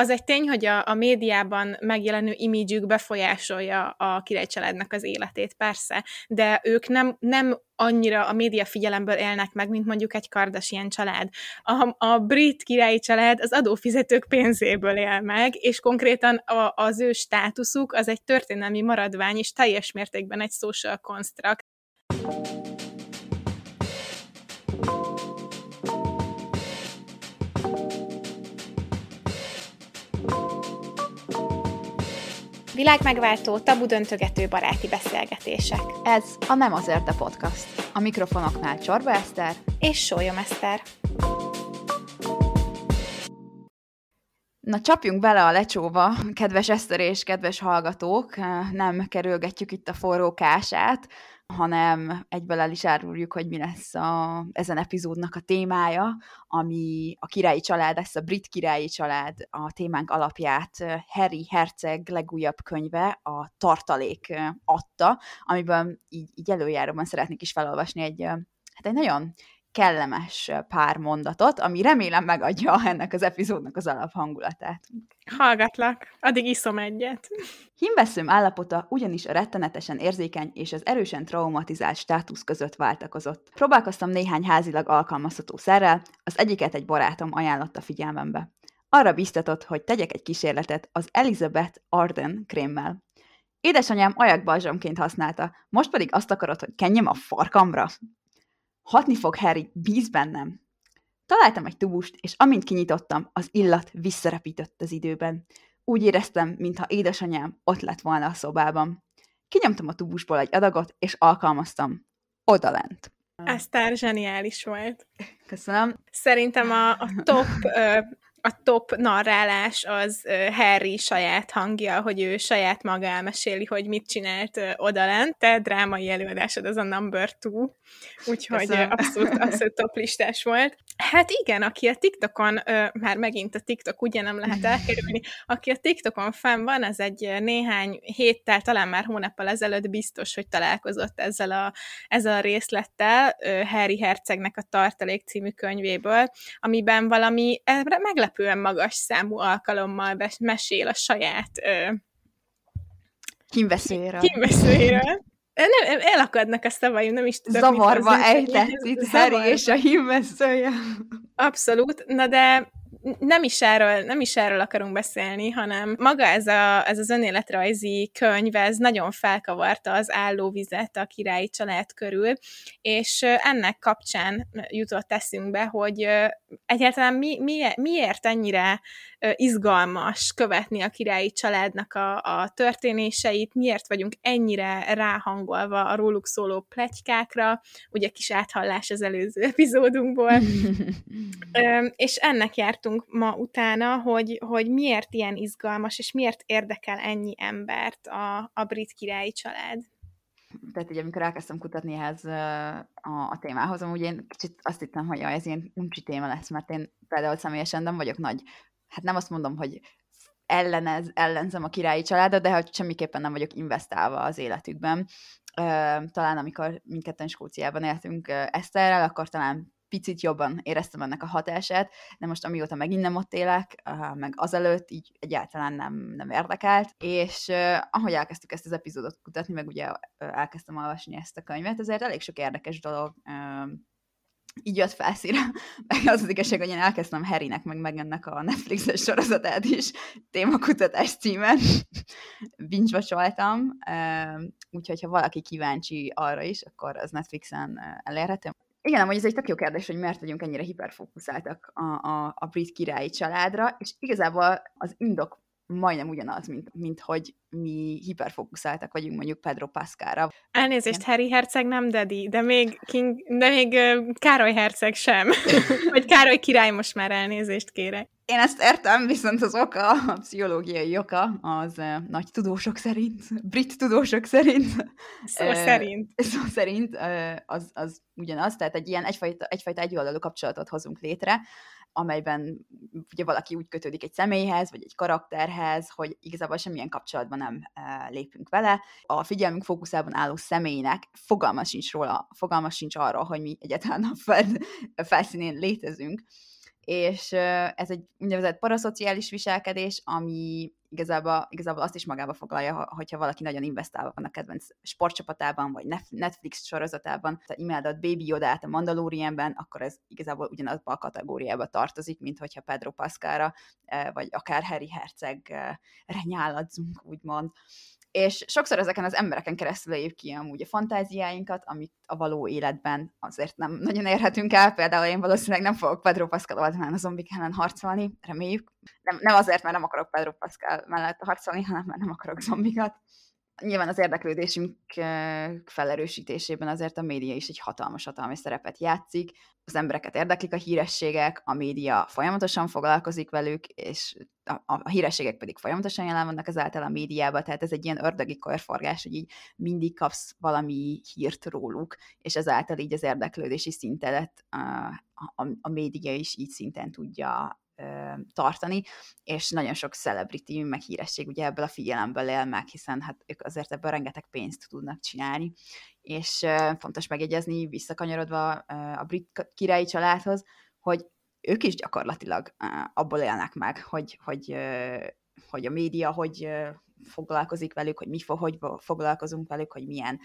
az egy tény, hogy a, a médiában megjelenő imidzsük befolyásolja a királycsaládnak az életét, persze, de ők nem, nem annyira a média figyelemből élnek meg, mint mondjuk egy Kardashian család. A, a brit királyi család az adófizetők pénzéből él meg, és konkrétan a, az ő státuszuk az egy történelmi maradvány, és teljes mértékben egy social construct. Világmegváltó, tabu döntögető baráti beszélgetések. Ez a Nem azért a podcast. A mikrofonoknál Csorba Eszter és Sólyom Eszter. Na csapjunk bele a lecsóba, kedves Eszter és kedves hallgatók, nem kerülgetjük itt a forró kását, hanem egyből el is áruljuk, hogy mi lesz a, ezen epizódnak a témája, ami a királyi család, lesz a brit királyi család a témánk alapját Harry Herceg legújabb könyve, a Tartalék adta, amiben így, így előjáróban szeretnék is felolvasni egy, hát egy nagyon kellemes pár mondatot, ami remélem megadja ennek az epizódnak az alaphangulatát. Hallgatlak, addig iszom egyet. Hímveszőm állapota ugyanis a rettenetesen érzékeny és az erősen traumatizált státusz között váltakozott. Próbálkoztam néhány házilag alkalmazható szerrel, az egyiket egy barátom ajánlotta figyelmembe. Arra biztatott, hogy tegyek egy kísérletet az Elizabeth Arden krémmel. Édesanyám ajakbalzsamként használta, most pedig azt akarod, hogy kenjem a farkamra? Hatni fog, Harry, bíz bennem. Találtam egy tubust, és amint kinyitottam, az illat visszarepített az időben. Úgy éreztem, mintha édesanyám ott lett volna a szobában. Kinyomtam a tubusból egy adagot, és alkalmaztam. Odalent. Ez tár zseniális volt. Köszönöm. Szerintem a, a top a top narrálás az Harry saját hangja, hogy ő saját maga elmeséli, hogy mit csinált odalent. Te drámai előadásod az a number two, úgyhogy abszolút, abszolút top listás volt. Hát igen, aki a TikTokon, már megint a TikTok ugye nem lehet elkerülni, aki a TikTokon fenn van, az egy néhány héttel, talán már hónappal ezelőtt biztos, hogy találkozott ezzel a, ezzel a részlettel Harry Hercegnek a Tartalék című könyvéből, amiben valami meglepő meglepően magas számú alkalommal mesél a saját ö, kínveszőjéről. kínveszőjéről. Nem, elakadnak a szavaim, nem is tudok. Zavarba ejtett itt Harry és a hímveszője. Abszolút, na de nem is, erről, nem is erről akarunk beszélni, hanem maga ez, a, ez az önéletrajzi könyv, ez nagyon felkavarta az állóvizet a királyi család körül, és ennek kapcsán jutott eszünkbe, hogy egyáltalán mi, mi, miért ennyire izgalmas követni a királyi családnak a, a történéseit, miért vagyunk ennyire ráhangolva a róluk szóló plegykákra, ugye kis áthallás az előző epizódunkból, és ennek jártunk ma utána, hogy, hogy miért ilyen izgalmas, és miért érdekel ennyi embert a, a brit királyi család tehát ugye amikor elkezdtem kutatni ehhez a, a témához, amúgy én kicsit azt hittem, hogy ez ilyen uncsi téma lesz, mert én például személyesen nem vagyok nagy hát nem azt mondom, hogy ellenez, ellenzem a királyi családot, de hogy semmiképpen nem vagyok investálva az életükben. Talán amikor mindketten Skóciában éltünk Eszterrel, akkor talán picit jobban éreztem ennek a hatását, de most amióta megint nem ott élek, meg azelőtt így egyáltalán nem, nem érdekelt, és ahogy elkezdtük ezt az epizódot kutatni, meg ugye elkezdtem olvasni ezt a könyvet, ezért elég sok érdekes dolog így jött felszíre. Meg az az igazság, hogy én elkezdtem Harrynek, meg meg ennek a Netflixes sorozatát is témakutatás címen. binge úgyhogy ha valaki kíváncsi arra is, akkor az Netflixen elérhető. Igen, hogy ez egy tök jó kérdés, hogy miért vagyunk ennyire hiperfókuszáltak a, a, a brit királyi családra, és igazából az indok majdnem ugyanaz, mint, mint hogy mi hiperfókuszáltak vagyunk mondjuk Pedro Pascalra. Elnézést, Harry Herceg nem Daddy, de még, King, de még Károly Herceg sem. Vagy Károly király most már elnézést kérek. Én ezt értem, viszont az oka, a pszichológiai oka, az uh, nagy tudósok szerint, brit tudósok szerint. Szó uh, szerint. Szó szerint uh, az, az ugyanaz, tehát egy ilyen egyfajta, egyfajta egyoldalú kapcsolatot hozunk létre, amelyben ugye valaki úgy kötődik egy személyhez, vagy egy karakterhez, hogy igazából semmilyen kapcsolatban nem e, lépünk vele. A figyelmünk fókuszában álló személynek fogalma sincs róla, fogalma sincs arról, hogy mi egyáltalán a felszínén létezünk, és ez egy úgynevezett paraszociális viselkedés, ami igazából, igazából azt is magába foglalja, hogyha valaki nagyon investálva van a kedvenc sportcsapatában, vagy Netflix sorozatában, tehát imádott Baby Yoda-t a Mandalorianben, akkor ez igazából ugyanazba a kategóriába tartozik, mint hogyha Pedro Pascalra, vagy akár Harry Hercegre nyáladzunk, úgymond és sokszor ezeken az embereken keresztül éljük ki amúgy a fantáziáinkat, amit a való életben azért nem nagyon érhetünk el. Például én valószínűleg nem fogok Pedro Pascal oldalán a zombik ellen harcolni, reméljük. Nem, nem azért, mert nem akarok Pedro Pascal mellett harcolni, hanem mert nem akarok zombikat nyilván az érdeklődésünk felerősítésében azért a média is egy hatalmas-hatalmas szerepet játszik. Az embereket érdeklik a hírességek, a média folyamatosan foglalkozik velük, és a, a hírességek pedig folyamatosan jelen vannak ezáltal a médiában, tehát ez egy ilyen ördögi körforgás, hogy így mindig kapsz valami hírt róluk, és ezáltal így az érdeklődési szintedet a, a, a média is így szinten tudja tartani, és nagyon sok celebrity, meg híresség ugye ebből a figyelemből él meg, hiszen hát ők azért ebből rengeteg pénzt tudnak csinálni, és fontos megjegyezni, visszakanyarodva a brit királyi családhoz, hogy ők is gyakorlatilag abból élnek meg, hogy, hogy, hogy a média, hogy foglalkozik velük, hogy mi hogy foglalkozunk velük, hogy milyen,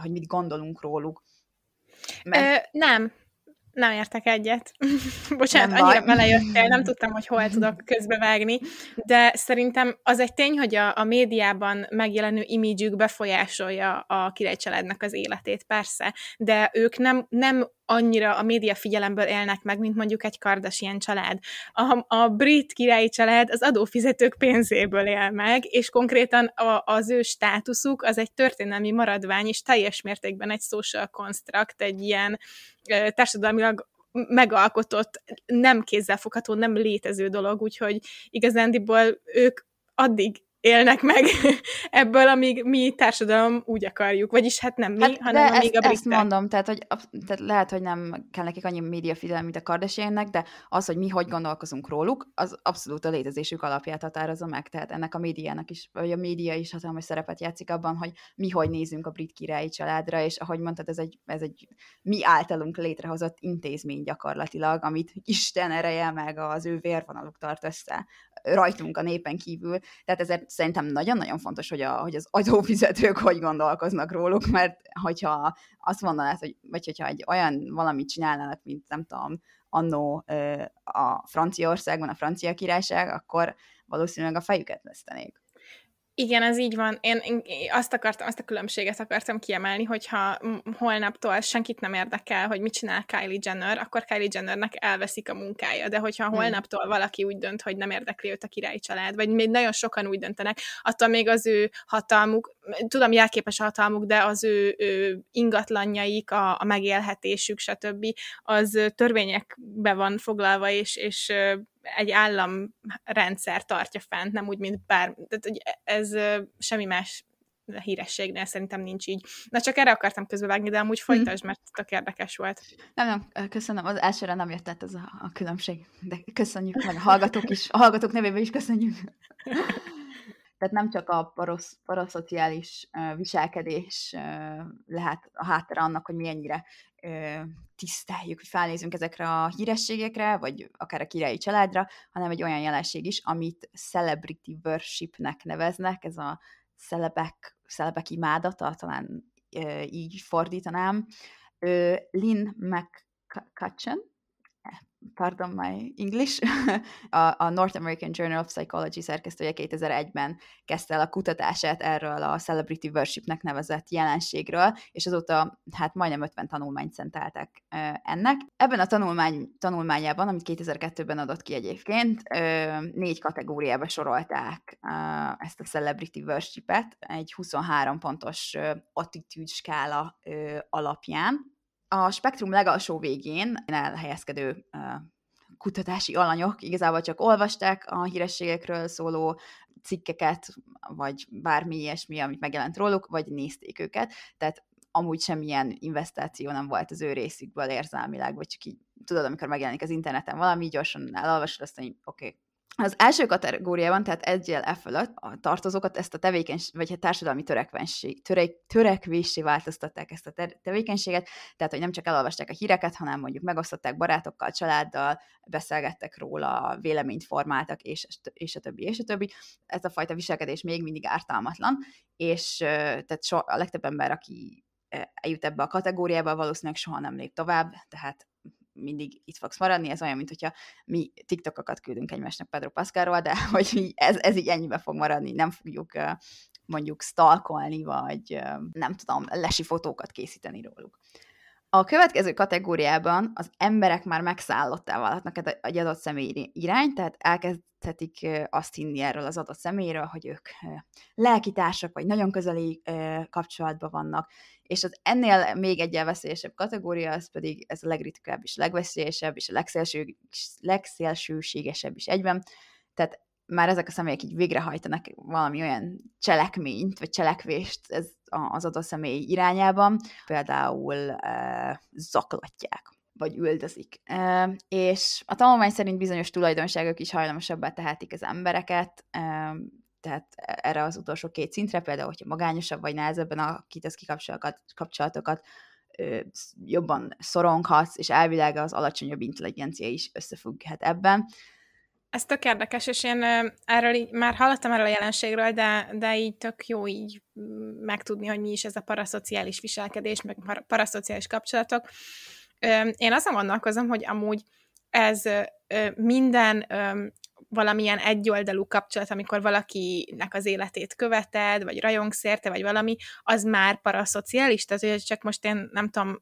hogy mit gondolunk róluk. Mert... Ö, nem, nem értek egyet. Bocsánat, nem annyira belejöttél, nem tudtam, hogy hol tudok közbevágni, de szerintem az egy tény, hogy a, a médiában megjelenő imidzsük befolyásolja a királycsaládnak az életét, persze, de ők nem, nem annyira a média figyelemből élnek meg, mint mondjuk egy Kardashian család. A, a brit királyi család az adófizetők pénzéből él meg, és konkrétan a, az ő státuszuk az egy történelmi maradvány, és teljes mértékben egy social construct, egy ilyen társadalmilag megalkotott, nem kézzelfogható, nem létező dolog, úgyhogy igazándiból ők addig élnek meg ebből, amíg mi társadalom úgy akarjuk. Vagyis hát nem mi, hát, hanem de amíg ezt, a britek. ezt mondom, tehát, hogy tehát lehet, hogy nem kell nekik annyi médiafigyelem, mint a Kardashiannek, de az, hogy mi hogy gondolkozunk róluk, az abszolút a létezésük alapját határozza meg. Tehát ennek a médiának is, vagy a média is hatalmas szerepet játszik abban, hogy mi hogy nézünk a brit királyi családra, és ahogy mondtad, ez egy, ez egy mi általunk létrehozott intézmény gyakorlatilag, amit Isten ereje meg az ő vérvonaluk tart össze rajtunk a népen kívül. Tehát ezért szerintem nagyon-nagyon fontos, hogy, a, hogy az adófizetők hogy gondolkoznak róluk, mert hogyha azt mondanád, hogy, vagy hogyha egy olyan valamit csinálnának, mint nem tudom, annó a Franciaországban, a francia királyság, akkor valószínűleg a fejüket vesztenék. Igen, ez így van. Én, én azt akartam, azt a különbséget akartam kiemelni, hogyha holnaptól senkit nem érdekel, hogy mit csinál Kylie Jenner, akkor Kylie Jennernek elveszik a munkája. De hogyha hmm. holnaptól valaki úgy dönt, hogy nem érdekli őt a királyi család, vagy még nagyon sokan úgy döntenek, attól még az ő hatalmuk, tudom, jelképes a hatalmuk, de az ő, ő ingatlanjaik, a, a megélhetésük, stb. az törvényekbe van foglalva, és, és egy államrendszer tartja fent, nem úgy, mint bár... Tehát, hogy ez semmi más hírességnél szerintem nincs így. Na csak erre akartam közbevágni, de amúgy mhm. folytasd, mert tök érdekes volt. Nem, nem, köszönöm. Az elsőre nem jött ez a, a különbség, de köszönjük, meg a hallgatók is, a hallgatók nevében is köszönjük. Tehát nem csak a parasz, paraszociális viselkedés lehet a háttere annak, hogy mi ennyire tiszteljük, hogy felnézünk ezekre a hírességekre, vagy akár a királyi családra, hanem egy olyan jelenség is, amit celebrity worshipnek neveznek, ez a szelebek, szelebek imádata, talán így fordítanám. Lynn McCutcheon, pardon my English, a, a North American Journal of Psychology szerkesztője 2001-ben kezdte el a kutatását erről a celebrity worshipnek nevezett jelenségről, és azóta hát majdnem 50 tanulmányt szenteltek ennek. Ebben a tanulmány, tanulmányában, amit 2002-ben adott ki egyébként, négy kategóriába sorolták ezt a celebrity worshipet, egy 23 pontos attitűd skála alapján, a spektrum legalsó végén elhelyezkedő kutatási alanyok igazából csak olvasták a hírességekről szóló cikkeket, vagy bármi ilyesmi, amit megjelent róluk, vagy nézték őket, tehát amúgy semmilyen investáció nem volt az ő részükből érzelmileg, vagy csak így, tudod, amikor megjelenik az interneten valami, gyorsan elolvasod azt, hogy oké, okay, az első kategóriában, tehát egyel e fölött a tartozókat ezt a tevékenység, vagy a társadalmi törekvenség, törek, törekvésé változtatták ezt a tevékenységet, tehát hogy nem csak elolvasták a híreket, hanem mondjuk megosztották barátokkal, családdal, beszélgettek róla, véleményt formáltak, és, és a többi, és a többi. Ez a fajta viselkedés még mindig ártalmatlan, és tehát so, a legtöbb ember, aki eljut ebbe a kategóriába, valószínűleg soha nem lép tovább, tehát mindig itt fogsz maradni, ez olyan, mint hogyha mi TikTokokat küldünk egymásnak Pedro Pascalról, de hogy ez, ez így ennyibe fog maradni, nem fogjuk mondjuk stalkolni, vagy nem tudom, lesi fotókat készíteni róluk. A következő kategóriában az emberek már megszállottá válhatnak egy adott személy irány, tehát elkezdhetik azt hinni erről az adott személyről, hogy ők lelkitársak, vagy nagyon közeli kapcsolatban vannak, és az ennél még egy veszélyesebb kategória, az pedig ez a legritkább és legveszélyesebb, és a legszélső, legszélsőségesebb is egyben, tehát már ezek a személyek így végrehajtanak valami olyan cselekményt, vagy cselekvést ez az adott személy irányában, például e, zaklatják vagy üldözik. E, és a tanulmány szerint bizonyos tulajdonságok is hajlamosabbá tehetik az embereket, e, tehát erre az utolsó két szintre, például, hogyha magányosabb vagy nehezebben akítesz ki kapcsolatokat, jobban szoronghatsz, és elvileg az alacsonyabb intelligencia is összefügghet ebben. Ez tök érdekes, és én erről így, már hallottam erről a jelenségről, de, de így tök jó így megtudni, hogy mi is ez a paraszociális viselkedés, meg paraszociális kapcsolatok. Én azon gondolkozom, hogy amúgy ez minden valamilyen egyoldalú kapcsolat, amikor valakinek az életét követed, vagy rajongsz érte, vagy valami, az már paraszociális? Tehát, hogy csak most én nem tudom,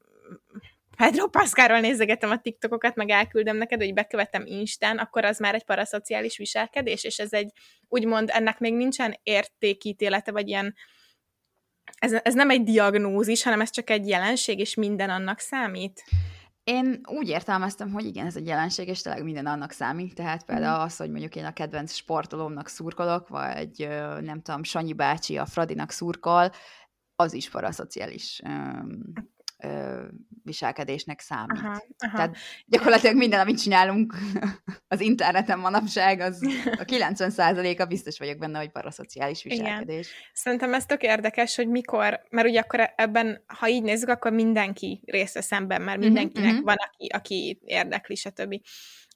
Pedro Pascalról nézegetem a TikTokokat, meg elküldöm neked, hogy bekövetem Instán, akkor az már egy paraszociális viselkedés, és ez egy, úgymond, ennek még nincsen értékítélete, vagy ilyen, ez, ez nem egy diagnózis, hanem ez csak egy jelenség, és minden annak számít. Én úgy értelmeztem, hogy igen, ez egy jelenség, és tényleg minden annak számít. Tehát például mhm. az, hogy mondjuk én a kedvenc sportolómnak szurkolok, vagy nem tudom, Sanyi bácsi a Fradinak szurkol, az is paraszociális ö, viselkedésnek számít. Aha, aha. Tehát gyakorlatilag minden, amit csinálunk az interneten manapság, az a 90%-a biztos vagyok benne, hogy paraszociális viselkedés. Igen. Szerintem ez tök érdekes, hogy mikor, mert ugye akkor ebben, ha így nézzük, akkor mindenki részt vesz szemben, mert mhm, mindenkinek uh-huh. van, aki, aki érdekli, stb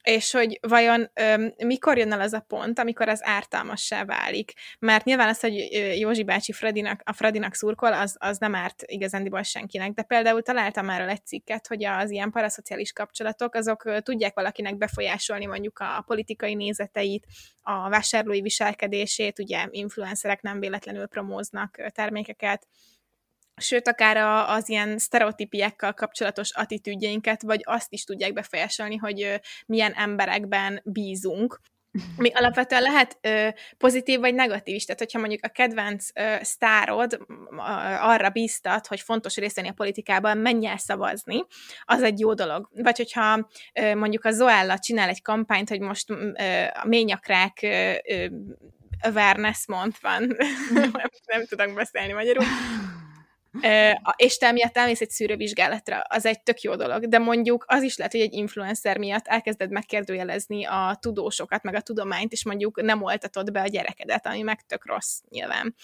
és hogy vajon öm, mikor jön el az a pont, amikor az ártalmassá válik. Mert nyilván az, hogy Józsi bácsi Fredinak, a Fredinak szurkol, az, az nem árt igazándiból senkinek, de például találtam erről egy cikket, hogy az ilyen paraszociális kapcsolatok, azok tudják valakinek befolyásolni mondjuk a politikai nézeteit, a vásárlói viselkedését, ugye influencerek nem véletlenül promóznak termékeket, sőt, akár a, az ilyen sztereotípiákkal kapcsolatos attitűdjeinket, vagy azt is tudják befolyásolni, hogy milyen emberekben bízunk. Mi alapvetően lehet ö, pozitív vagy negatív is. Tehát, hogyha mondjuk a kedvenc ö, sztárod ö, arra bíztat, hogy fontos részt venni a politikában, menj el szavazni, az egy jó dolog. Vagy hogyha ö, mondjuk a Zoella csinál egy kampányt, hogy most ö, a ményakrák ö, ö, awareness month van, nem, nem tudok beszélni magyarul, és te miatt elmész egy szűrővizsgálatra, az egy tök jó dolog, de mondjuk az is lehet, hogy egy influencer miatt elkezded megkérdőjelezni a tudósokat, meg a tudományt, és mondjuk nem oltatod be a gyerekedet, ami meg tök rossz nyilván.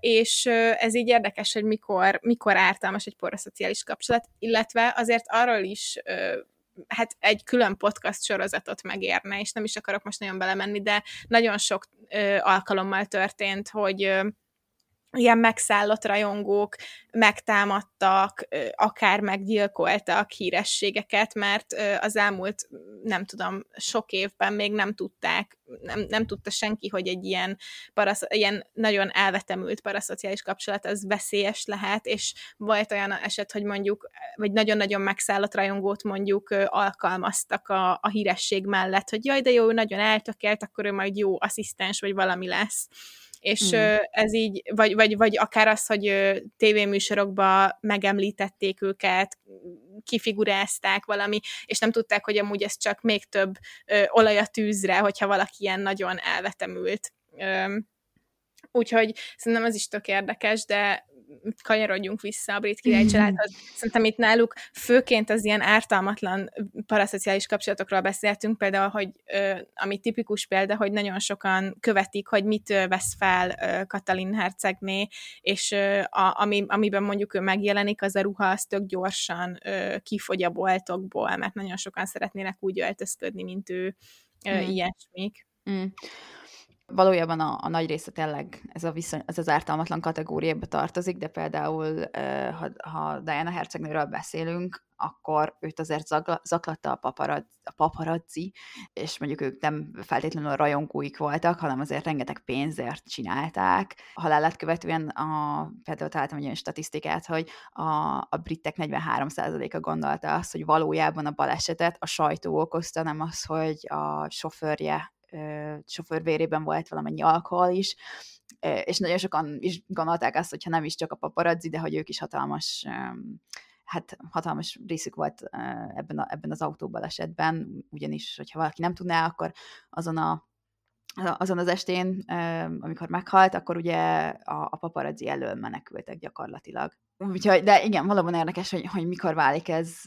És ez így érdekes, hogy mikor, mikor ártalmas egy porraszociális kapcsolat, illetve azért arról is hát egy külön podcast sorozatot megérne, és nem is akarok most nagyon belemenni, de nagyon sok alkalommal történt, hogy ö, ilyen megszállott rajongók megtámadtak, akár meggyilkoltak hírességeket, mert az elmúlt, nem tudom, sok évben még nem tudták, nem, nem tudta senki, hogy egy ilyen, parasz, ilyen nagyon elvetemült paraszociális kapcsolat az veszélyes lehet, és volt olyan eset, hogy mondjuk, vagy nagyon-nagyon megszállott rajongót mondjuk alkalmaztak a, a híresség mellett, hogy jaj, de jó, nagyon eltökélt, akkor ő majd jó asszisztens, vagy valami lesz és mm. ez így, vagy, vagy, vagy akár az, hogy tévéműsorokba megemlítették őket, kifigurázták valami, és nem tudták, hogy amúgy ez csak még több ö, olaj a tűzre, hogyha valaki ilyen nagyon elvetemült. Ö, úgyhogy szerintem ez is tök érdekes, de kanyarodjunk vissza a brit király családhoz. Szerintem itt náluk főként az ilyen ártalmatlan paraszociális kapcsolatokról beszéltünk, például, hogy ami tipikus példa, hogy nagyon sokan követik, hogy mit vesz fel Katalin hercegné, és a, ami, amiben mondjuk ő megjelenik, az a ruha, az tök gyorsan kifogy a boltokból, mert nagyon sokan szeretnének úgy öltözködni, mint ő, mm. ilyesmik. Mm valójában a, a nagy része tényleg ez, a viszony, ez az ártalmatlan kategóriába tartozik, de például, ha, ha Diana hercegnőről beszélünk, akkor őt azért zaklatta a, paparazzi, a paparazzi, és mondjuk ők nem feltétlenül rajongóik voltak, hanem azért rengeteg pénzért csinálták. A halálát követően a, például találtam egy olyan statisztikát, hogy a, a britek 43%-a gondolta azt, hogy valójában a balesetet a sajtó okozta, nem az, hogy a sofőrje sofőr vérében volt valamennyi alkohol is, és nagyon sokan is gondolták azt, hogyha nem is csak a paparazzi, de hogy ők is hatalmas hát hatalmas részük volt ebben, a, ebben az autóbalesetben, ugyanis, hogyha valaki nem tudná, akkor azon a azon az estén, amikor meghalt, akkor ugye a, a paparazzi elől menekültek gyakorlatilag. Úgyhogy, de igen, valóban érdekes, hogy, hogy mikor válik ez,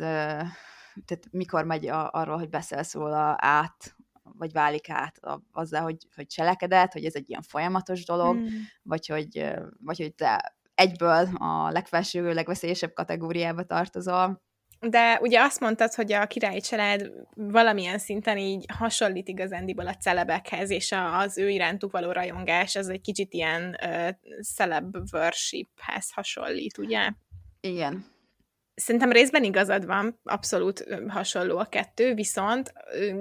tehát mikor megy a, arról, hogy beszélsz róla át vagy válik át azzal, hogy, hogy cselekedett, hogy ez egy ilyen folyamatos dolog, mm. vagy, hogy, vagy hogy te egyből a legfelső, legveszélyesebb kategóriába tartozol. De ugye azt mondtad, hogy a királyi család valamilyen szinten így hasonlít igazándiból a celebekhez, és az ő irántuk való rajongás, ez egy kicsit ilyen uh, celeb worshiphez hasonlít, ugye? Igen. Szerintem részben igazad van, abszolút hasonló a kettő, viszont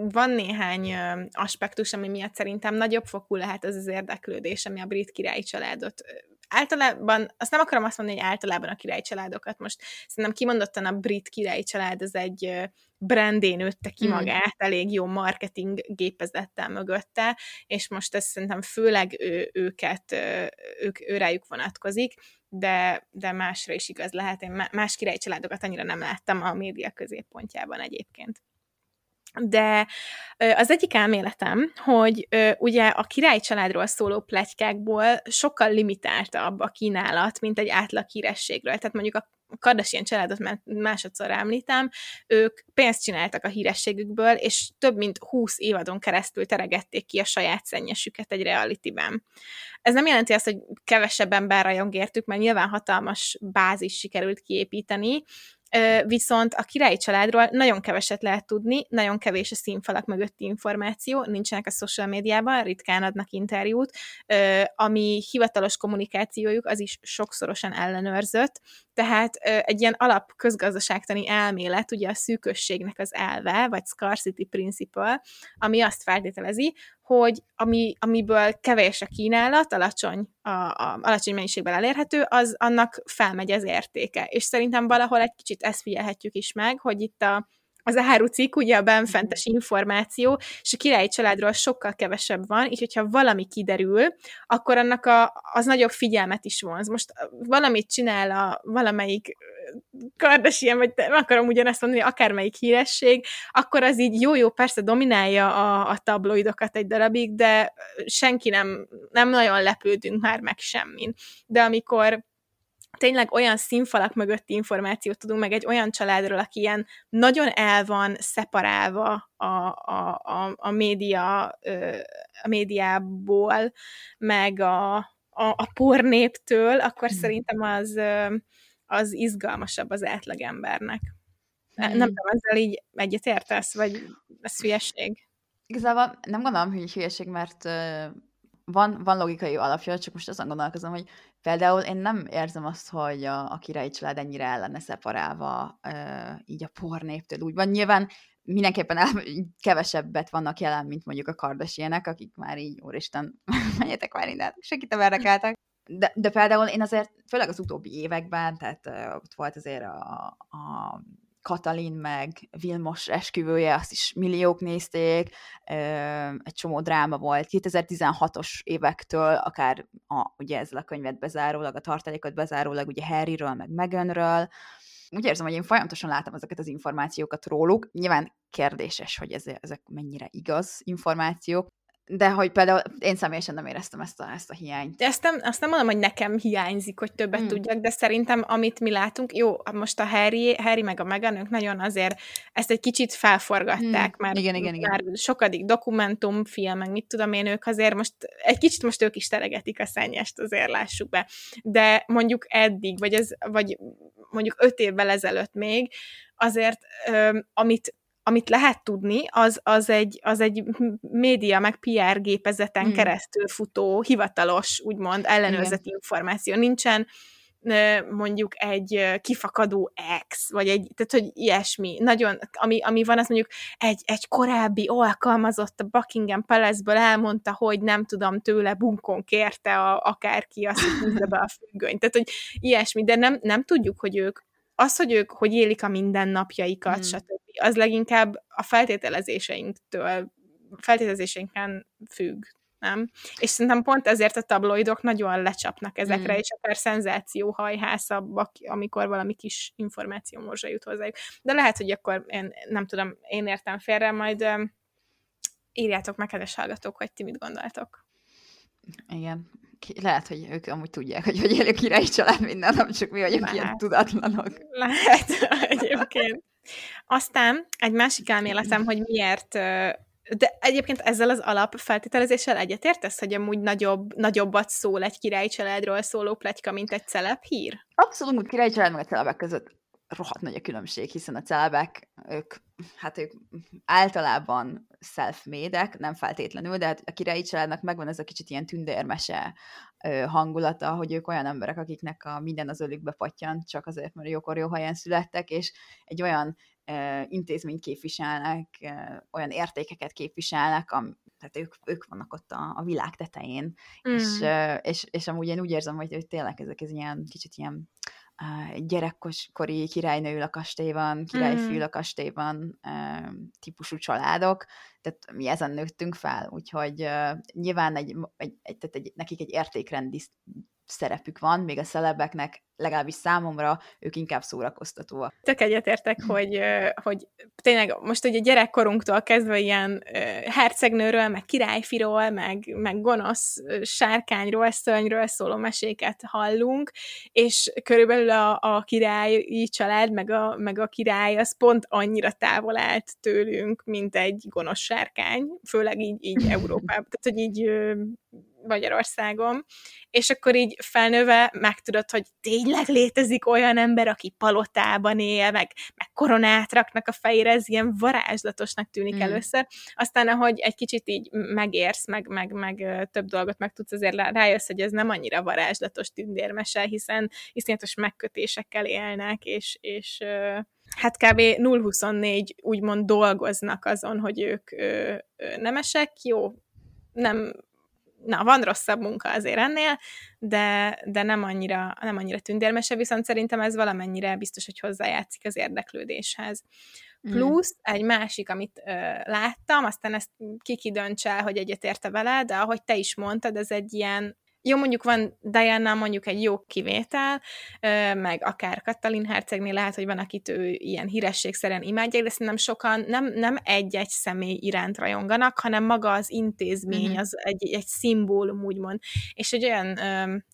van néhány aspektus, ami miatt szerintem nagyobb fokú lehet az az érdeklődés, ami a brit királyi családot általában, azt nem akarom azt mondani, hogy általában a királyi családokat most szerintem kimondottan a brit királyi család az egy brandén nőtte ki hmm. magát, elég jó marketing gépezettel mögötte, és most ez szerintem főleg ő, őket, ők, őrájuk vonatkozik, de, de másra is igaz lehet. Én más királyi családokat annyira nem láttam a média középpontjában egyébként. De az egyik elméletem, hogy ugye a király családról szóló pletykákból sokkal limitáltabb a kínálat, mint egy átlag hírességről. Tehát mondjuk a Kardashian családot már másodszor említem, ők pénzt csináltak a hírességükből, és több mint 20 évadon keresztül teregették ki a saját szennyesüket egy realityben. Ez nem jelenti azt, hogy kevesebb ember rajong értük, mert nyilván hatalmas bázis sikerült kiépíteni, viszont a királyi családról nagyon keveset lehet tudni, nagyon kevés a színfalak mögötti információ, nincsenek a social médiában, ritkán adnak interjút, ami hivatalos kommunikációjuk, az is sokszorosan ellenőrzött, tehát egy ilyen alap közgazdaságtani elmélet, ugye a szűkösségnek az elve, vagy scarcity principle, ami azt feltételezi, hogy ami, amiből kevés a kínálat, alacsony, a, a, alacsony mennyiségben elérhető, az annak felmegy az értéke. És szerintem valahol egy kicsit ezt figyelhetjük is meg, hogy itt a, az árucik, ugye a benfentes információ, és a királyi családról sokkal kevesebb van, így hogyha valami kiderül, akkor annak a, az nagyobb figyelmet is vonz. Most valamit csinál a valamelyik Kardashian, vagy nem akarom ugyanezt mondani, akármelyik híresség, akkor az így jó-jó, persze dominálja a, a tabloidokat egy darabig, de senki nem, nem nagyon lepődünk már meg semmin. De amikor tényleg olyan színfalak mögötti információt tudunk, meg egy olyan családról, aki ilyen nagyon el van szeparálva a, a, a, a, média, a médiából, meg a, a, a pornéptől, akkor hmm. szerintem az, az izgalmasabb az átlagembernek. Hmm. Nem tudom, ezzel így egyetértesz, vagy ez hülyeség? Igazából nem gondolom, hogy hülyeség, mert van, van logikai alapja, csak most azon gondolkozom, hogy például én nem érzem azt, hogy a, a királyi család ennyire el lenne szeparálva uh, így a pornéptől. Úgy van nyilván mindenképpen el, kevesebbet vannak jelen, mint mondjuk a kardasienek, akik már így, úristen, menjetek már innen, segítem érdekeltek. De, de például én azért, főleg az utóbbi években, tehát uh, ott volt azért a, a Katalin meg Vilmos esküvője, azt is milliók nézték, egy csomó dráma volt. 2016-os évektől, akár a, ugye ezzel a könyvet bezárólag, a tartalékot bezárólag, ugye Harryről, meg Meghanről, úgy érzem, hogy én folyamatosan látom ezeket az információkat róluk. Nyilván kérdéses, hogy ez, ezek mennyire igaz információk, de hogy például én személyesen nem éreztem ezt a, ezt a hiányt. De ezt nem, azt nem mondom, hogy nekem hiányzik, hogy többet hmm. tudjak, de szerintem, amit mi látunk, jó, most a Harry, Harry meg a Meghan, ők nagyon azért ezt egy kicsit felforgatták, hmm. mert igen, igen, igen. már sokadik dokumentumfilm, meg mit tudom én, ők azért most, egy kicsit most ők is teregetik a szennyest, azért lássuk be. De mondjuk eddig, vagy, ez, vagy mondjuk öt évvel ezelőtt még, azért, amit amit lehet tudni, az, az, egy, az egy média meg PR gépezeten hmm. keresztül futó, hivatalos, úgymond ellenőrzeti Igen. információ. Nincsen mondjuk egy kifakadó ex, vagy egy, tehát hogy ilyesmi. Nagyon, ami, ami van, az mondjuk egy, egy korábbi alkalmazott a Buckingham Palace-ből elmondta, hogy nem tudom, tőle bunkon kérte a, akárki azt, hogy be a függönyt. Tehát, hogy ilyesmi, de nem, nem tudjuk, hogy ők az, hogy ők hogy élik a mindennapjaikat, hmm. stb., az leginkább a feltételezéseinktől, feltételezéseinken függ, nem? És szerintem pont ezért a tabloidok nagyon lecsapnak ezekre, hmm. és akár szenzációhajhászabbak, amikor valami kis információ morzsa jut hozzájuk. De lehet, hogy akkor én nem tudom, én értem félre, majd írjátok meg, kedves hallgatók, hogy ti mit gondoltok. Igen, lehet, hogy ők amúgy tudják, hogy hogy él a királyi család minden, nem csak mi vagyunk lehet. ilyen tudatlanok. Lehet, egyébként. Aztán egy másik elméletem, hogy miért de egyébként ezzel az alapfeltételezéssel egyetértesz, hogy amúgy nagyobb, nagyobbat szól egy királyi családról szóló pletyka, mint egy celeb hír? Abszolút, királyi család meg a celebek között rohadt nagy a különbség, hiszen a celebek, ők, hát ők általában self nem feltétlenül, de hát a királyi családnak megvan ez a kicsit ilyen tündérmese hangulata, hogy ők olyan emberek, akiknek a minden az ölükbe patyan, csak azért, mert jókor jó helyen születtek, és egy olyan intézményt képviselnek, olyan értékeket képviselnek, am, tehát ők, ők vannak ott a, a világ tetején, mm. és, és, és amúgy én úgy érzem, hogy, hogy tényleg ezek ez ilyen kicsit ilyen gyerekkori királynő a kastélyban, királyfű mm. a kastélyban típusú családok, tehát mi ezen nőttünk fel, úgyhogy nyilván egy, egy, egy, tehát egy, nekik egy értékrendi szerepük van, még a szelebeknek legalábbis számomra ők inkább szórakoztatóak. Tök egyetértek, hogy, hogy tényleg most ugye gyerekkorunktól kezdve ilyen hercegnőről, meg királyfiról, meg, meg gonosz sárkányról, szörnyről szóló meséket hallunk, és körülbelül a, a királyi család, meg a, meg a király az pont annyira távol állt tőlünk, mint egy gonosz sárkány, főleg így, így Európában. Tehát, hogy így Magyarországon, és akkor így felnőve megtudod, hogy tényleg létezik olyan ember, aki palotában él, meg, meg koronát raknak a fejére, ez ilyen varázslatosnak tűnik mm. először. Aztán, ahogy egy kicsit így megérsz, meg, meg, meg több dolgot megtudsz, azért rájössz, hogy ez nem annyira varázslatos tündérmese, hiszen iszonyatos megkötésekkel élnek, és, és hát kb. 0-24 úgymond dolgoznak azon, hogy ők ö, ö, nemesek, jó, nem na, van rosszabb munka azért ennél, de, de nem, annyira, nem annyira tündérmese, viszont szerintem ez valamennyire biztos, hogy hozzájátszik az érdeklődéshez. Mm. Plusz egy másik, amit ö, láttam, aztán ezt kiki dönts el, hogy egyetérte vele, de ahogy te is mondtad, ez egy ilyen jó, mondjuk van Diana mondjuk egy jó kivétel, meg akár Katalin hercegnél lehet, hogy van, akit ő ilyen hírességszerűen imádják, de szerintem sokan nem, nem egy-egy személy iránt rajonganak, hanem maga az intézmény, uh-huh. az egy, egy szimbólum, úgymond. És egy olyan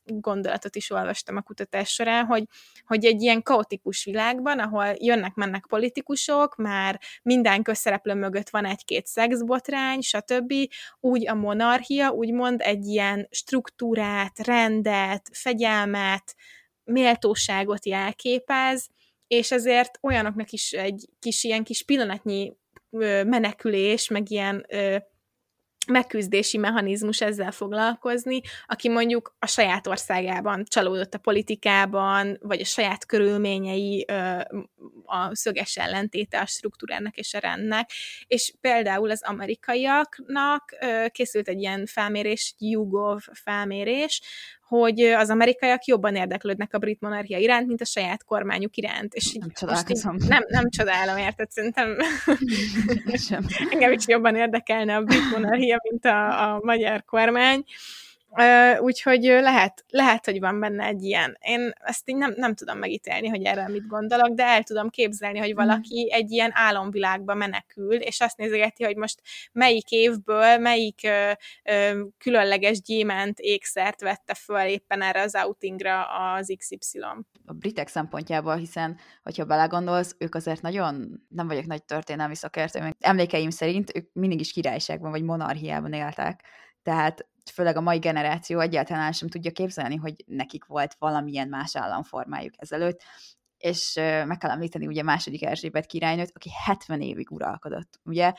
gondolatot is olvastam a kutatás során, hogy, hogy egy ilyen kaotikus világban, ahol jönnek-mennek politikusok, már minden közszereplő mögött van egy-két szexbotrány, stb., úgy a monarchia, úgymond egy ilyen struktúra struktúrát, rendet, fegyelmet, méltóságot jelképez, és ezért olyanoknak is egy kis ilyen kis pillanatnyi menekülés, meg ilyen megküzdési mechanizmus ezzel foglalkozni, aki mondjuk a saját országában csalódott a politikában, vagy a saját körülményei a szöges ellentéte a struktúrának és a rendnek, és például az amerikaiaknak készült egy ilyen felmérés, YouGov felmérés, hogy az amerikaiak jobban érdeklődnek a brit monarchia iránt, mint a saját kormányuk iránt. És nem csodálkozom. Nem, nem csodálom, érted? Szerintem engem is jobban érdekelne a brit monarchia, mint a, a magyar kormány. Úgyhogy lehet, lehet, hogy van benne egy ilyen. Én ezt így nem, nem tudom megítélni, hogy erről mit gondolok, de el tudom képzelni, hogy mhm. valaki egy ilyen álomvilágba menekül, és azt nézegeti, hogy most melyik évből, melyik ö, ö, különleges gyémánt ékszert vette föl éppen erre az outingra az XY. A britek szempontjából, hiszen, hogyha belegondolsz, ők azért nagyon, nem vagyok nagy történelmi szakértő, emlékeim szerint ők mindig is királyságban vagy monarchiában éltek. Tehát főleg a mai generáció egyáltalán sem tudja képzelni, hogy nekik volt valamilyen más államformájuk ezelőtt, és meg kell említeni ugye második Erzsébet királynőt, aki 70 évig uralkodott. Ugye?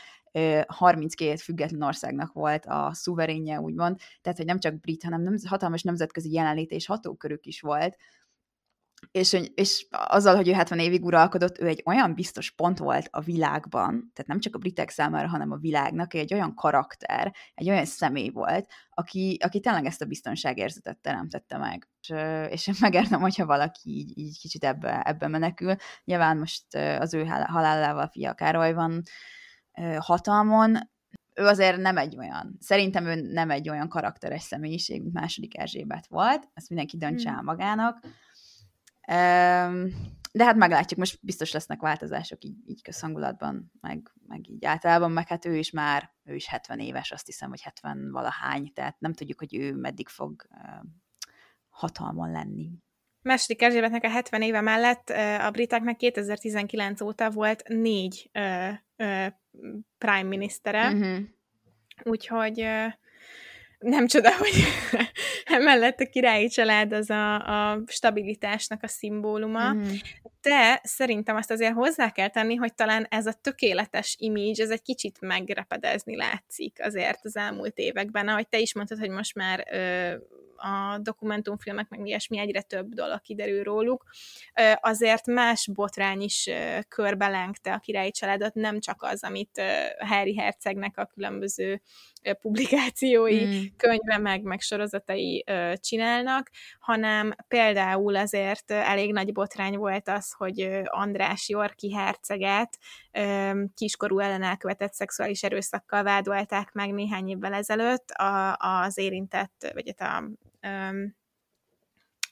32 független országnak volt a szuverénje, úgymond, tehát hogy nem csak brit, hanem nem, hatalmas nemzetközi jelenlét és hatókörük is volt, és, és azzal, hogy ő 70 évig uralkodott, ő egy olyan biztos pont volt a világban, tehát nem csak a britek számára, hanem a világnak, egy olyan karakter, egy olyan személy volt, aki, aki tényleg ezt a biztonságérzetet teremtette meg. És, és megértem, hogyha valaki így, így kicsit ebbe, ebbe menekül. Nyilván most az ő halálával fia Károly van hatalmon, ő azért nem egy olyan, szerintem ő nem egy olyan karakteres személyiség, mint második Erzsébet volt, ezt mindenki döntse hmm. el magának, de hát meglátjuk, most biztos lesznek változások így, így közhangulatban, meg, meg így általában, meg hát ő is már, ő is 70 éves, azt hiszem, hogy 70 valahány, tehát nem tudjuk, hogy ő meddig fog hatalmon lenni. Második Erzsébetnek a 70 éve mellett a briteknek 2019 óta volt négy ö, ö, prime ministere, uh-huh. úgyhogy nem csoda, hogy emellett a királyi család az a, a stabilitásnak a szimbóluma, mm. de szerintem azt azért hozzá kell tenni, hogy talán ez a tökéletes image, ez egy kicsit megrepedezni látszik azért az elmúlt években, ahogy te is mondtad, hogy most már ö, a dokumentumfilmek, meg ilyesmi egyre több dolog kiderül róluk, azért más botrány is körbelengte a királyi családot, nem csak az, amit Harry Hercegnek a különböző publikációi, mm. könyve meg, meg sorozatai csinálnak, hanem például azért elég nagy botrány volt az, hogy András Jorki herceget kiskorú ellen elkövetett szexuális erőszakkal vádolták meg néhány évvel ezelőtt az érintett, vagy hát a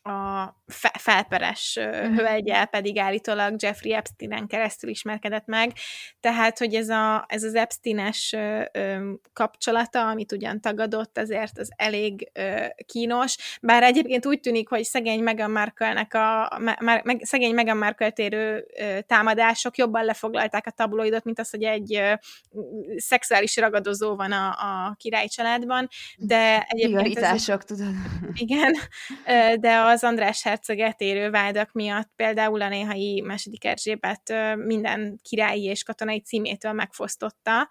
a fe- felperes uh-huh. hölgyel pedig állítólag Jeffrey Epsteinen keresztül ismerkedett meg, tehát, hogy ez, a, ez az Epsteines ö, kapcsolata, amit ugyan tagadott, azért az elég ö, kínos, bár egyébként úgy tűnik, hogy szegény Meghan Markle-nek a me, meg, szegény Meghan Markle térő ö, támadások jobban lefoglalták a tabloidot, mint az, hogy egy ö, szexuális ragadozó van a, a király családban, de egyébként... ez, tudod. Igen, de az András herceget érő vádak miatt például a néhai második Erzsébet minden királyi és katonai címétől megfosztotta.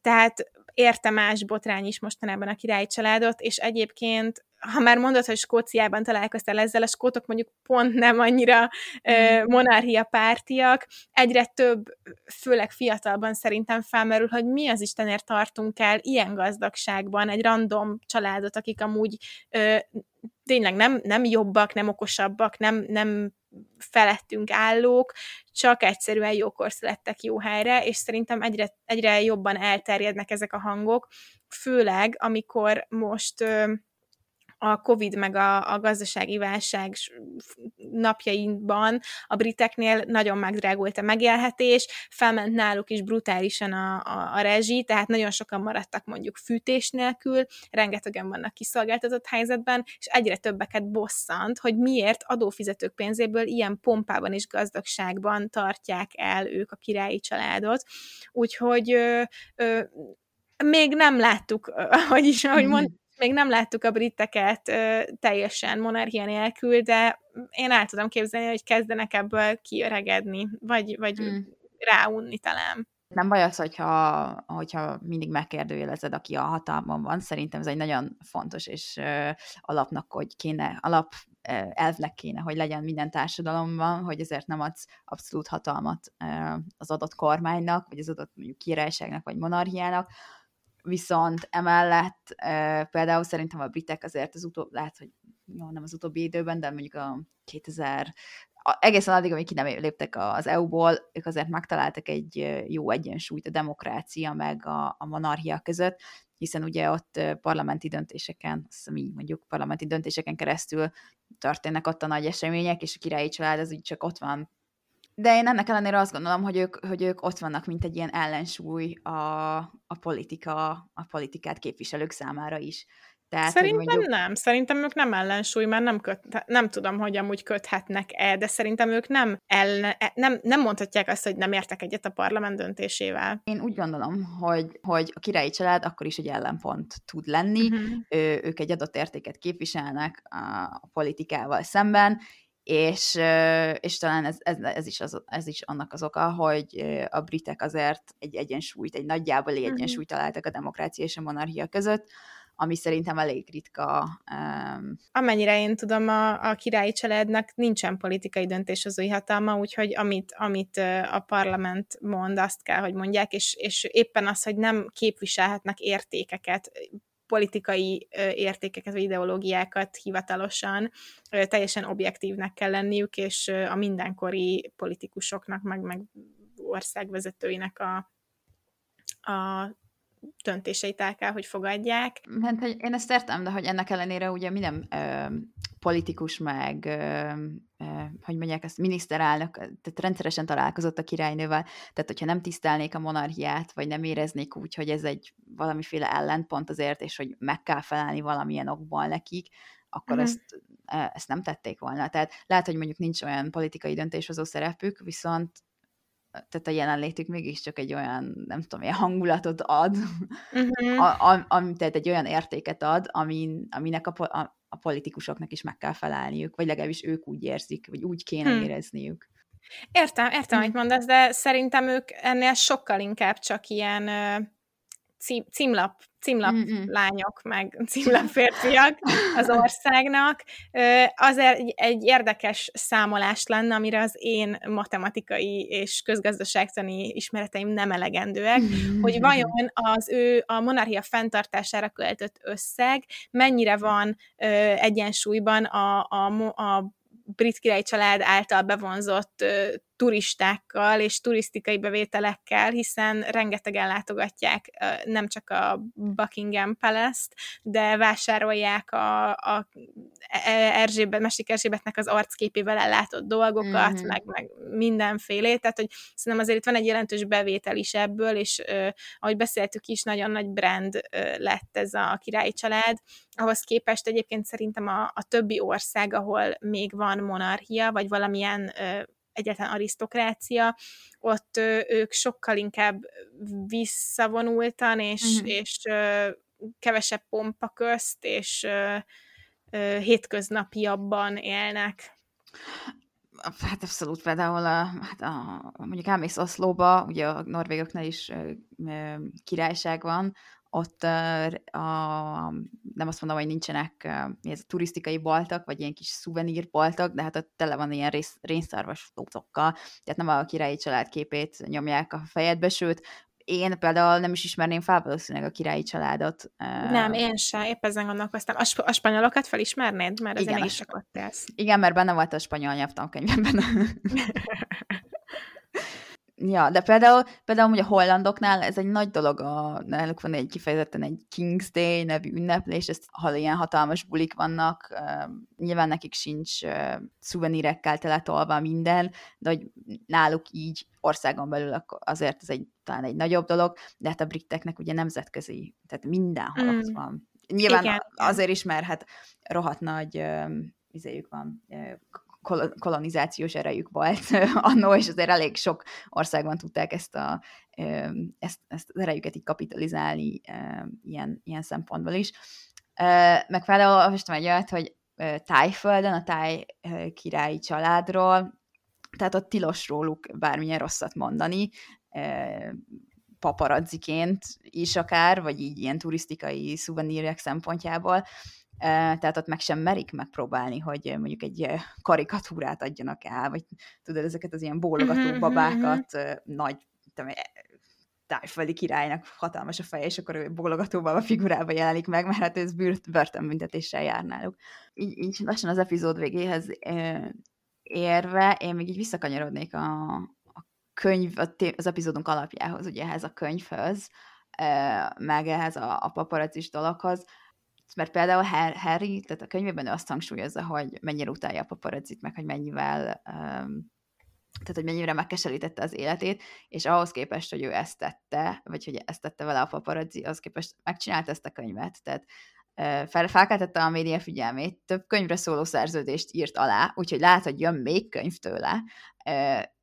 Tehát érte más botrány is mostanában a királyi családot, és egyébként ha már mondod, hogy Skóciában találkoztál ezzel, a skótok mondjuk pont nem annyira mm. monarchia pártiak, egyre több, főleg fiatalban szerintem felmerül, hogy mi az Istenért tartunk el ilyen gazdagságban egy random családot, akik amúgy ö, tényleg nem, nem jobbak, nem okosabbak, nem, nem felettünk állók, csak egyszerűen jókor születtek jó helyre, és szerintem egyre, egyre jobban elterjednek ezek a hangok, főleg amikor most ö, a COVID meg a, a gazdasági válság napjainkban a briteknél nagyon megdrágult a megélhetés, felment náluk is brutálisan a, a, a rezsi, tehát nagyon sokan maradtak mondjuk fűtés nélkül, rengetegen vannak kiszolgáltatott helyzetben, és egyre többeket bosszant, hogy miért adófizetők pénzéből ilyen pompában és gazdagságban tartják el ők a királyi családot. Úgyhogy ö, ö, még nem láttuk, ahogy is, ahogy mond, még nem láttuk a briteket ö, teljesen monarchia nélkül, de én el tudom képzelni, hogy kezdenek ebből kiöregedni, vagy, vagy hmm. ráunni talán. Nem baj az, hogyha, hogyha mindig megkérdőjelezed, aki a hatalmon van. Szerintem ez egy nagyon fontos és ö, alapnak, hogy kéne, alap elvnek kéne, hogy legyen minden társadalomban, hogy ezért nem adsz abszolút hatalmat az adott kormánynak, vagy az adott mondjuk királyságnak, vagy monarchiának, viszont emellett e, például szerintem a britek azért az utóbbi, lehet, hogy jó, nem az utóbbi időben, de mondjuk a 2000 a, egészen addig, amíg ki nem léptek az EU-ból, ők azért megtaláltak egy jó egyensúlyt a demokrácia meg a, a monarchia között, hiszen ugye ott parlamenti döntéseken, azt hiszem így mondjuk parlamenti döntéseken keresztül történnek ott a nagy események, és a királyi család az így csak ott van de én ennek ellenére azt gondolom, hogy ők, hogy ők ott vannak, mint egy ilyen ellensúly a, a politika, a politikát képviselők számára is. Tehát, szerintem mondjuk... nem. Szerintem ők nem ellensúly, mert nem, köt, nem tudom, hogy amúgy köthetnek-e, de szerintem ők nem, ellen, e, nem, nem mondhatják azt, hogy nem értek egyet a parlament döntésével. Én úgy gondolom, hogy, hogy a királyi család akkor is egy ellenpont tud lenni. Uh-huh. Ő, ők egy adott értéket képviselnek a, a politikával szemben, és, és talán ez, ez, ez, is az, ez is annak az oka, hogy a britek azért egy egyensúlyt, egy nagyjából egy egyensúlyt találtak a demokrácia és a monarchia között, ami szerintem elég ritka. Um... Amennyire én tudom, a, a királyi családnak nincsen politikai döntéshozói hatalma, úgyhogy amit, amit a parlament mond, azt kell, hogy mondják, és, és éppen az, hogy nem képviselhetnek értékeket, politikai értékeket vagy ideológiákat hivatalosan teljesen objektívnek kell lenniük, és a mindenkori politikusoknak, meg, meg országvezetőinek a, a döntéseit el kell, hogy fogadják. Hát, hogy én ezt értem, de hogy ennek ellenére ugye minden ö, politikus meg, ö, ö, hogy mondják ezt, miniszterelnök, tehát rendszeresen találkozott a királynővel, tehát hogyha nem tisztelnék a monarchiát, vagy nem éreznék úgy, hogy ez egy valamiféle ellentpont azért, és hogy meg kell felelni valamilyen okból nekik, akkor uh-huh. ezt, ezt nem tették volna. Tehát lehet, hogy mondjuk nincs olyan politikai döntéshozó szerepük, viszont tehát a jelenlétük mégiscsak egy olyan, nem tudom, ilyen hangulatot ad, uh-huh. a, a, a, tehát egy olyan értéket ad, amin, aminek a, a, a politikusoknak is meg kell felelniük, vagy legalábbis ők úgy érzik, vagy úgy kéne hmm. érezniük. Értem, értem, amit mondasz, de szerintem ők ennél sokkal inkább csak ilyen cím, címlap, címlap Mm-mm. lányok, meg címlap férfiak az országnak. Egy, egy érdekes számolás lenne, amire az én matematikai és közgazdaságtani ismereteim nem elegendőek, mm-hmm. hogy vajon az ő a monarchia fenntartására költött összeg mennyire van egyensúlyban a, a, a brit király család által bevonzott turistákkal és turisztikai bevételekkel, hiszen rengetegen látogatják nem csak a Buckingham Palace-t, de vásárolják a, a e, Erzsébet, Mesik Erzsébetnek az arcképével ellátott dolgokat, mm-hmm. meg, meg mindenfélét, tehát hogy szerintem azért itt van egy jelentős bevétel is ebből, és ahogy beszéltük is, nagyon nagy brand lett ez a királyi család, ahhoz képest egyébként szerintem a, a többi ország, ahol még van monarchia, vagy valamilyen egyetlen arisztokrácia, ott ők sokkal inkább visszavonultan, és, uh-huh. és kevesebb pompa közt, és hétköznapiabban élnek. Hát abszolút, például a, hát a, mondjuk elmész Oszlóba, ugye a norvégoknál is királyság van, ott a, nem azt mondom, hogy nincsenek ez a turisztikai baltak, vagy ilyen kis szuvenírbaltak, de hát ott tele van ilyen rész, rénszarvas lócokkal, tehát nem a királyi család képét nyomják a fejedbe, sőt, én például nem is ismerném fel valószínűleg a királyi családot. Nem, én sem, épp ezen gondolkoztam. A, sp- a spanyolokat felismernéd? Mert azért mégis csak ott élsz. Igen, mert benne volt a spanyol nyelvtankönyvemben. Ja, de például, például ugye a hollandoknál ez egy nagy dolog, a, náluk van egy kifejezetten egy King's Day nevű ünneplés, ezt, ha ilyen hatalmas bulik vannak, uh, nyilván nekik sincs uh, szuvenírekkel teletolva minden, de hogy náluk így országon belül azért ez egy, talán egy nagyobb dolog, de hát a briteknek ugye nemzetközi, tehát mindenhol mm. ott van. Nyilván Igen. azért is, mert hát rohadt nagy uh, izéjük van, kolonizációs erejük volt annó, és azért elég sok országban tudták ezt, a, ezt, ezt az erejüket így kapitalizálni ilyen, ilyen szempontból is. Meg például olvastam egy olyat, hogy Tájföldön, a táj királyi családról, tehát ott tilos róluk bármilyen rosszat mondani, paparazziként is akár, vagy így ilyen turisztikai szuvenírek szempontjából, tehát ott meg sem merik megpróbálni, hogy mondjuk egy karikatúrát adjanak el, vagy tudod, ezeket az ilyen bólogató mhm, babákat, mhm, mhm. nagy tudom, e, tájföldi királynak hatalmas a feje, és akkor ő bólogatóban a figurába jelenik meg, mert hát ez börtönbüntetéssel jár náluk. Így, így lassan az epizód végéhez érve, én még így visszakanyarodnék a, a könyv, az epizódunk alapjához, ugye ehhez a könyvhöz, meg ehhez a, a paparazzis dologhoz, mert például Harry, tehát a könyvében ő azt hangsúlyozza, hogy mennyire utálja a paparazzit, meg hogy mennyivel tehát hogy mennyire megkeserítette az életét, és ahhoz képest, hogy ő ezt tette, vagy hogy ezt tette vele a paparazzi, ahhoz képest megcsinálta ezt a könyvet, tehát fel, felkeltette a média figyelmét, több könyvre szóló szerződést írt alá, úgyhogy lehet, hogy jön még könyv tőle.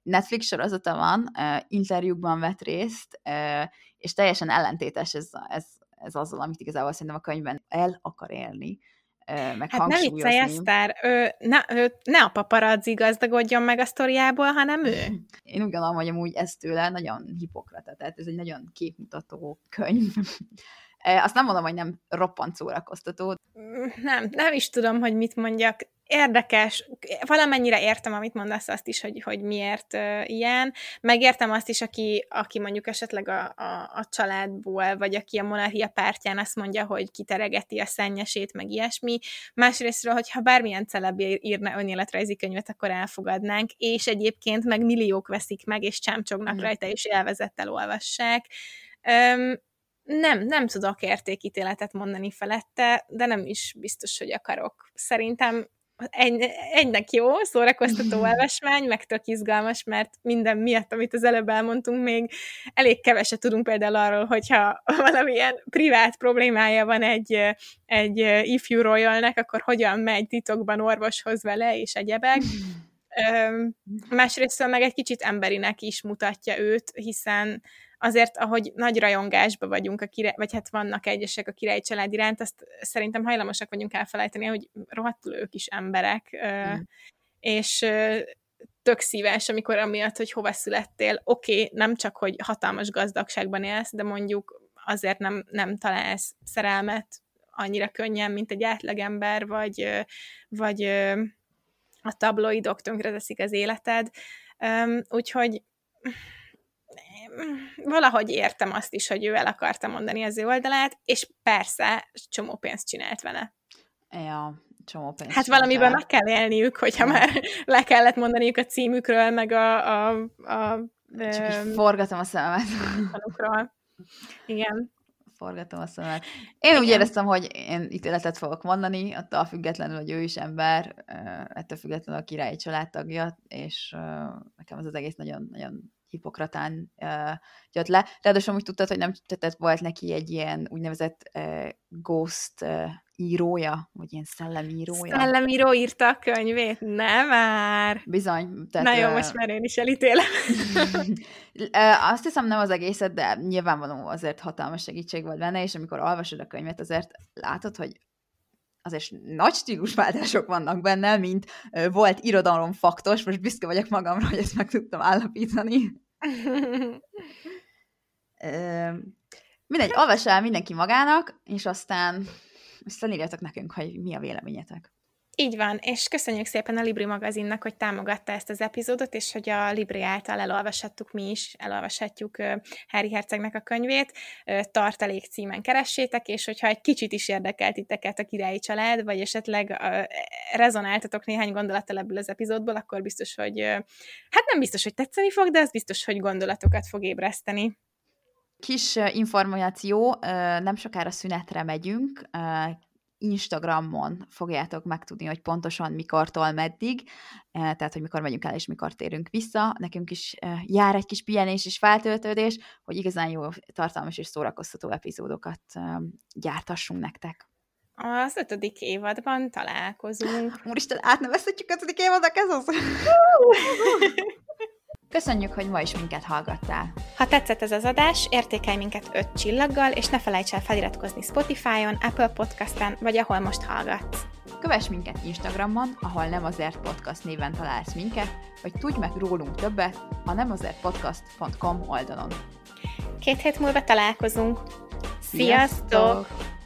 Netflix sorozata van, interjúkban vett részt, és teljesen ellentétes ez, ez, ez azzal, amit igazából szerintem a könyvben el akar élni meg hát nem viccelj, Eszter, ő, ne, ő, ne a paparazzi gazdagodjon meg a sztoriából, hanem ő. Én úgy gondolom, hogy amúgy ez tőle nagyon hipokrata, tehát ez egy nagyon képmutató könyv. Azt nem mondom, hogy nem roppant szórakoztató. Nem, nem is tudom, hogy mit mondjak érdekes, valamennyire értem, amit mondasz azt is, hogy, hogy miért uh, ilyen, megértem azt is, aki, aki mondjuk esetleg a, a, a családból, vagy aki a monarchia pártján azt mondja, hogy kiteregeti a szennyesét, meg ilyesmi. Másrésztről, hogyha bármilyen celeb írna önéletrajzi könyvet, akkor elfogadnánk, és egyébként meg milliók veszik meg, és csámcsognak mm. rajta, és élvezettel olvassák. Um, nem, nem tudok értékítéletet mondani felette, de nem is biztos, hogy akarok. Szerintem egy, egynek jó, szórakoztató olvasmány, meg tök izgalmas, mert minden miatt, amit az előbb elmondtunk, még elég keveset tudunk például arról, hogyha valamilyen privát problémája van egy, egy ifjú royalnek, akkor hogyan megy titokban orvoshoz vele, és egyebek. Másrészt meg egy kicsit emberinek is mutatja őt, hiszen azért, ahogy nagy rajongásba vagyunk, a király, vagy hát vannak egyesek a királyi család iránt, azt szerintem hajlamosak vagyunk elfelejteni, hogy rohadtul ők is emberek, mm. és tök szíves, amikor amiatt, hogy hova születtél, oké, okay, nem csak, hogy hatalmas gazdagságban élsz, de mondjuk azért nem, nem találsz szerelmet annyira könnyen, mint egy átlagember, vagy, vagy a tabloidok tönkreteszik az életed. Úgyhogy valahogy értem azt is, hogy ő el akarta mondani az ő oldalát, és persze csomó pénzt csinált vele. Ja, csomó pénzt Hát valamiben meg kell élniük, hogyha ja. már le kellett mondaniuk a címükről, meg a... a, a Csak ö, forgatom a szememet. Igen. Forgatom a szememet. Én Igen. úgy éreztem, hogy én ítéletet fogok mondani, attól függetlenül, hogy ő is ember, ettől függetlenül a királyi családtagja, és nekem az az egész nagyon, nagyon Hipokratán uh, jött le. Ráadásul úgy tudtad, hogy nem tehát volt neki egy ilyen úgynevezett uh, ghost uh, írója, vagy ilyen szellemírója. Szellemíró írta a könyvét? Nem már! Bizony. Tehát, Na jó, uh, most már én is elítélem. azt hiszem nem az egészet, de nyilvánvaló azért hatalmas segítség volt benne, és amikor olvasod a könyvet, azért látod, hogy azért nagy stílusváltások vannak benne, mint volt irodalom faktos, most büszke vagyok magamra, hogy ezt meg tudtam állapítani. mindegy, olvas el mindenki magának, és aztán, aztán írjatok nekünk, hogy mi a véleményetek. Így van, és köszönjük szépen a Libri magazinnak, hogy támogatta ezt az epizódot, és hogy a Libri által elolvashattuk mi is, elolvashatjuk Harry Hercegnek a könyvét, tartalék címen keressétek, és hogyha egy kicsit is érdekelt titeket a királyi család, vagy esetleg rezonáltatok néhány gondolattal ebből az epizódból, akkor biztos, hogy hát nem biztos, hogy tetszeni fog, de az biztos, hogy gondolatokat fog ébreszteni. Kis információ, nem sokára szünetre megyünk, Instagramon fogjátok megtudni, hogy pontosan mikortól meddig, eh, tehát, hogy mikor megyünk el és mikor térünk vissza. Nekünk is eh, jár egy kis pihenés és feltöltődés, hogy igazán jó, tartalmas és szórakoztató epizódokat eh, gyártassunk nektek. Az ötödik évadban találkozunk. Úristen, átnevezhetjük ötödik évadnak, ez az? Köszönjük, hogy ma is minket hallgattál. Ha tetszett ez az adás, értékelj minket 5 csillaggal, és ne felejts el feliratkozni Spotify-on, Apple Podcast-en, vagy ahol most hallgatsz. Kövess minket Instagramon, ahol nem azért podcast néven találsz minket, vagy tudj meg rólunk többet a nemazertpodcast.com oldalon. Két hét múlva találkozunk. Sziasztok! Sziasztok!